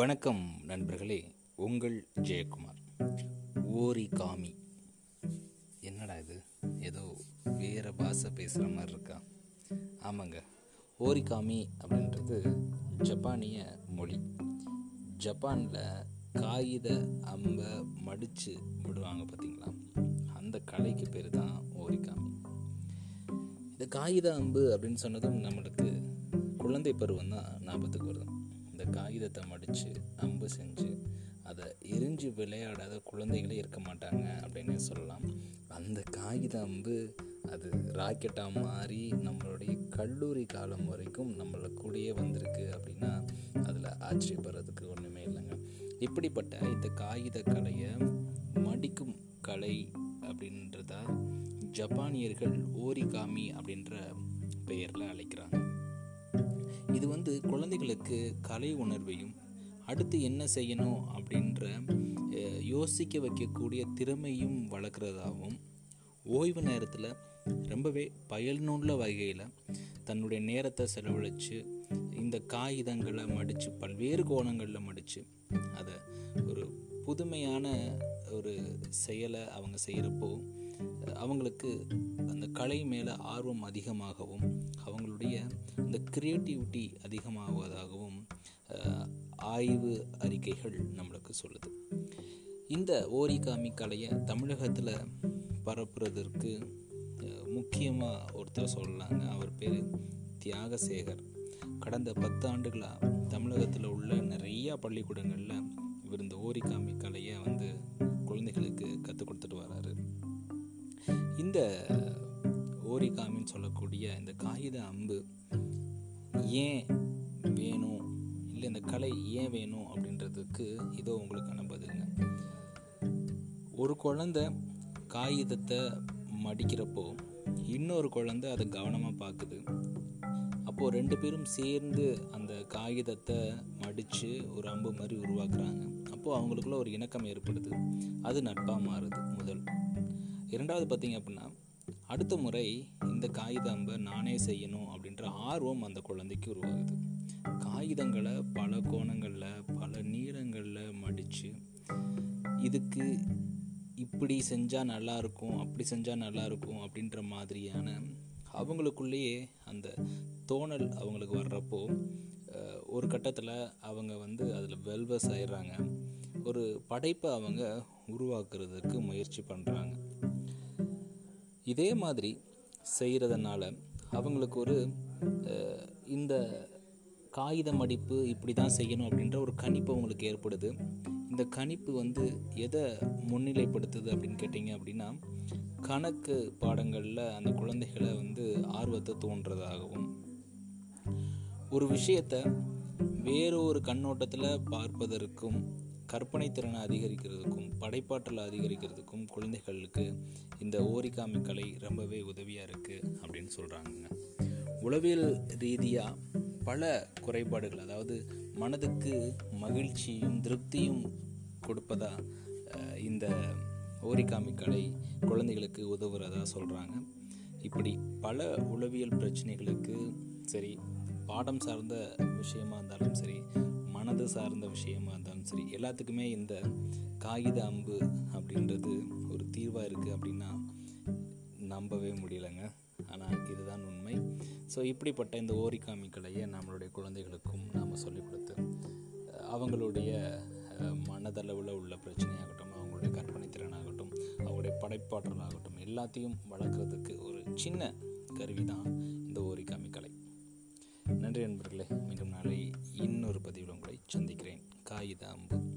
வணக்கம் நண்பர்களே உங்கள் ஜெயக்குமார். ஓரி காமி. என்னடா இது? ஏதோ வேறு பாஷை பேசுகிற மாதிரி இருக்கா? ஆமாங்க ஓரிகாமி அப்படின்றது ஜப்பானிய மொழி. ஜப்பானில் காகித அம்பை மடித்து விடுவாங்க பார்த்தீங்களா? அந்த கலைக்கு பேர் தான் ஓரிகாமி இந்த காகித அம்பு அப்படின்னு சொன்னதும் நம்மளுக்கு குழந்தை பருவம் தான் ஞாபகத்துக்கு வருது. இந்த காகிதத்தை மடித்து அம்பு செஞ்சு அதை எரிஞ்சு விளையாடாத குழந்தைகளே இருக்க மாட்டாங்க அப்படின்னு சொல்லலாம். அந்த காகித அம்பு அது ராக்கெட்டாக மாறி நம்மளுடைய கல்லூரி காலம் வரைக்கும் நம்மளை கூடயே வந்திருக்கு அப்படின்னா அதில் ஆச்சரியப்படுறதுக்கு ஒன்றுமே இல்லைங்க. இப்படிப்பட்ட இந்த காகித கலையை மடிக்கும் கலை அப்படின்றத ஜப்பானியர்கள் ஓரிகாமி அப்படின்ற பெயரில் அழைக்கிறாங்க. இது வந்து குழந்தைகளுக்கு கலை உணர்வையும் அடுத்து என்ன செய்யணும் அப்படின்ற யோசிக்க வைக்கக்கூடிய திறமையும் வளர்க்குறதாகவும் ஓய்வு நேரத்தில் ரொம்பவே பயனுள்ள வகையில் தன்னுடைய நேரத்தை செலவழித்து இந்த காகிதங்களை மடித்து பல்வேறு கோணங்களில் மடித்து அதை ஒரு புதுமையான ஒரு செயலை அவங்க செய்கிறப்போ அவங்களுக்கு அந்த கலை மேலே ஆர்வம் அதிகமாகவும் அவங்களுடைய இந்த க்ரியேட்டிவிட்டி அதிகமாவதாகவும் ஆய்வு அறிக்கைகள் நம்மளுக்கு சொல்லுது. இந்த ஓரிகாமி கலையை தமிழகத்தில் பரப்புறதற்கு முக்கியமாக ஒருத்தர் சொல்லலாங்க அவர் பேர் தியாகசேகர். கடந்த பத்தாண்டுகளாக தமிழகத்தில் உள்ள நிறையா பள்ளிக்கூடங்களில் இவர் இந்த ஓரிகாமி கலையை வந்து குழந்தைகளுக்கு கற்றுக் கொடுத்துட்டு வராரு. இந்த ஓரிகாமின்னு சொல்லக்கூடிய இந்த காகித அம்பு ஏன் வேணும்? இல்லை இந்த கலை ஏன் வேணும் அப்படின்றதுக்கு இதோ உங்களுக்கான பதிலுங்க ஒரு குழந்தை காகிதத்தை மடிக்கிறப்போ இன்னொரு குழந்தை அதை கவனமாக பார்க்குது. அப்போது ரெண்டு பேரும் சேர்ந்து அந்த காகிதத்தை மடித்து ஒரு அம்பு மாதிரி உருவாக்குறாங்க. அப்போது அவங்களுக்குள்ள ஒரு இணக்கம் ஏற்படுது. அது நட்பாக மாறுது முதல். இரண்டாவது பார்த்தீங்க அப்படின்னா அடுத்த முறை இந்த காகித அம்பை நானே செய்யணும் அப்படின்ற ஆர்வம் அந்த குழந்தைக்கு உருவாகுது. காகிதங்களை பல கோணங்களில் பல நீளங்களில் மடித்து இதுக்கு இப்படி செஞ்சால் நல்லாயிருக்கும் அப்படி செஞ்சால் நல்லாயிருக்கும் அப்படின்ற மாதிரியான அவங்களுக்குள்ளேயே அந்த தோணல் அவங்களுக்கு வர்றப்போ ஒரு கட்டத்தில் அவங்க வந்து அதில் வெல்வஸ் ஆயிடுறாங்க ஒரு படைப்பை அவங்க உருவாக்குறதுக்கு முயற்சி பண்ணுறாங்க இதே மாதிரி செய்கிறதுனால அவங்களுக்கு ஒரு இந்த காகித மடிப்பு இப்படி தான் செய்யணும் அப்படின்ற ஒரு கணிப்பு அவங்களுக்கு ஏற்படுது. இந்த கணிப்பு வந்து எதை முன்னிலைப்படுத்துது அப்படின்னு கேட்டிங்க அப்படின்னா கணக்கு பாடங்களில் அந்த குழந்தைகளை வந்து ஆர்வத்தை தோன்றதாகவும் ஒரு விஷயத்தை வேறொரு கண்ணோட்டத்தில் பார்ப்பதற்கும் கற்பனை திறனை அதிகரிக்கிறதுக்கும் படைப்பாற்றலை அதிகரிக்கிறதுக்கும் குழந்தைகளுக்கு இந்த ஓரிகாமி கலை ரொம்பவே உதவியாக இருக்குது அப்படின்னு சொல்கிறாங்க உளவியல் ரீதியாக பல குறைபாடுகள் அதாவது மனதுக்கு மகிழ்ச்சியும் திருப்தியும் கொடுப்பதா இந்த ஓரிகாமி கலை குழந்தைகளுக்கு உதவுறதா சொல்கிறாங்க இப்படி பல உளவியல் பிரச்சனைகளுக்கு சரி பாடம் சார்ந்த விஷயமா இருந்தாலும் சரி மனது சார்ந்த விஷயமா இருந்தாலும் சரி எல்லாத்துக்குமே இந்த காகித அம்பு அப்படின்றது ஒரு தீர்வாக இருக்குது அப்படின்னா நம்பவே முடியலைங்க. ஆனால் இதுதான் உண்மை. ஸோ இப்படிப்பட்ட இந்த ஓரிகாமி கலையை நம்மளுடைய குழந்தைகளுக்கும் நாம் சொல்லிக் கொடுத்து அவங்களுடைய மனதளவில் உள்ள பிரச்சனையாகட்டும் அவங்களுடைய கற்பனை திறனாகட்டும் அவங்களுடைய படைப்பாற்றலாகட்டும் எல்லாத்தையும் வளர்க்குறதுக்கு ஒரு சின்ன கருவி தான் இந்த ஓரிகாமி கலை. நன்றி நண்பர்களே மீண்டும் நாளை இன்னொரு பதிவில் உங்களை சந்திக்கிறேன். காகித அம்பு.